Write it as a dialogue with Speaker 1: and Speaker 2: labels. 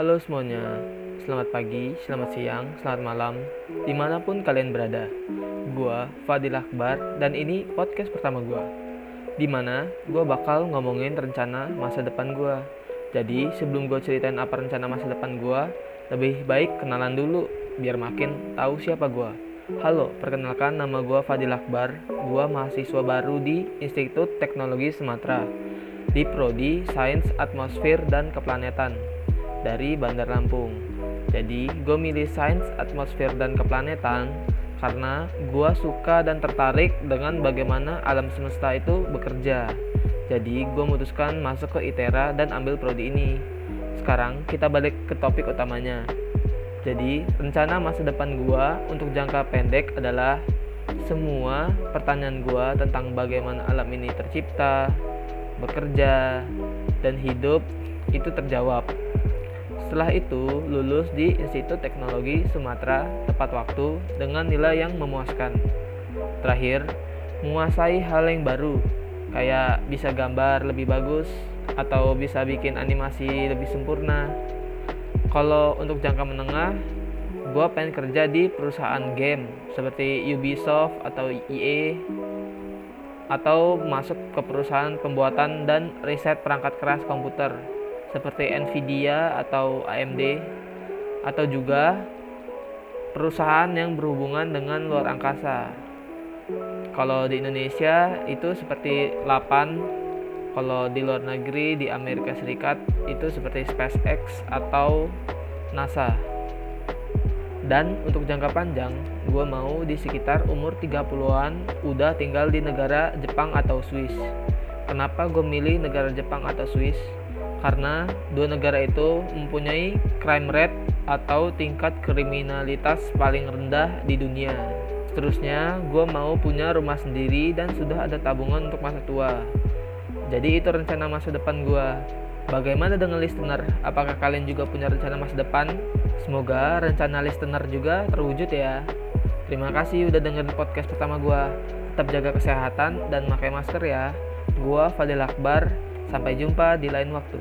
Speaker 1: Halo semuanya, selamat pagi, selamat siang, selamat malam, di mana pun kalian berada. Gua Fadil Akbar dan ini podcast pertama gua. Di mana gua bakal ngomongin rencana masa depan gua. Jadi sebelum gua ceritain apa rencana masa depan gua, lebih baik kenalan dulu biar makin tahu siapa gua. Halo, perkenalkan nama gua Fadil Akbar. Gua mahasiswa baru di Institut Teknologi Sumatera di Prodi Sains Atmosfer dan Keplanetan dari Bandar Lampung. Jadi, gue milih Sains Atmosfer dan Keplanetan karena gue suka dan tertarik dengan bagaimana alam semesta itu bekerja. Jadi, gue memutuskan masuk ke ITERA dan ambil prodi ini. Sekarang kita balik ke topik utamanya. Jadi, rencana masa depan gue untuk jangka pendek adalah semua pertanyaan gue tentang bagaimana alam ini tercipta, bekerja, dan hidup itu terjawab. Setelah itu, lulus di Institut Teknologi Sumatera tepat waktu dengan nilai yang memuaskan. Terakhir, menguasai hal yang baru, kayak bisa gambar lebih bagus atau bisa bikin animasi lebih sempurna. Kalau untuk jangka menengah, gue pengen kerja di perusahaan game seperti Ubisoft atau EA atau masuk ke perusahaan pembuatan dan riset perangkat keras komputer seperti Nvidia atau AMD atau juga perusahaan yang berhubungan dengan luar angkasa. Kalau di Indonesia itu seperti 8, kalau di luar negeri di Amerika Serikat itu seperti SpaceX atau NASA. Dan untuk jangka panjang, gue mau di sekitar umur 30-an udah tinggal di negara Jepang atau Swiss. Kenapa gue milih negara Jepang atau Swiss? Karena dua negara itu mempunyai crime rate atau tingkat kriminalitas paling rendah di dunia. Seterusnya, gue mau punya rumah sendiri dan sudah ada tabungan untuk masa tua. Jadi itu rencana masa depan gue. Bagaimana dengan listener? Apakah kalian juga punya rencana masa depan? Semoga rencana listener juga terwujud ya. Terima kasih udah dengerin podcast pertama gue. Tetap jaga kesehatan dan pakai masker ya. Gua Fadil Akbar. Sampai jumpa di lain waktu.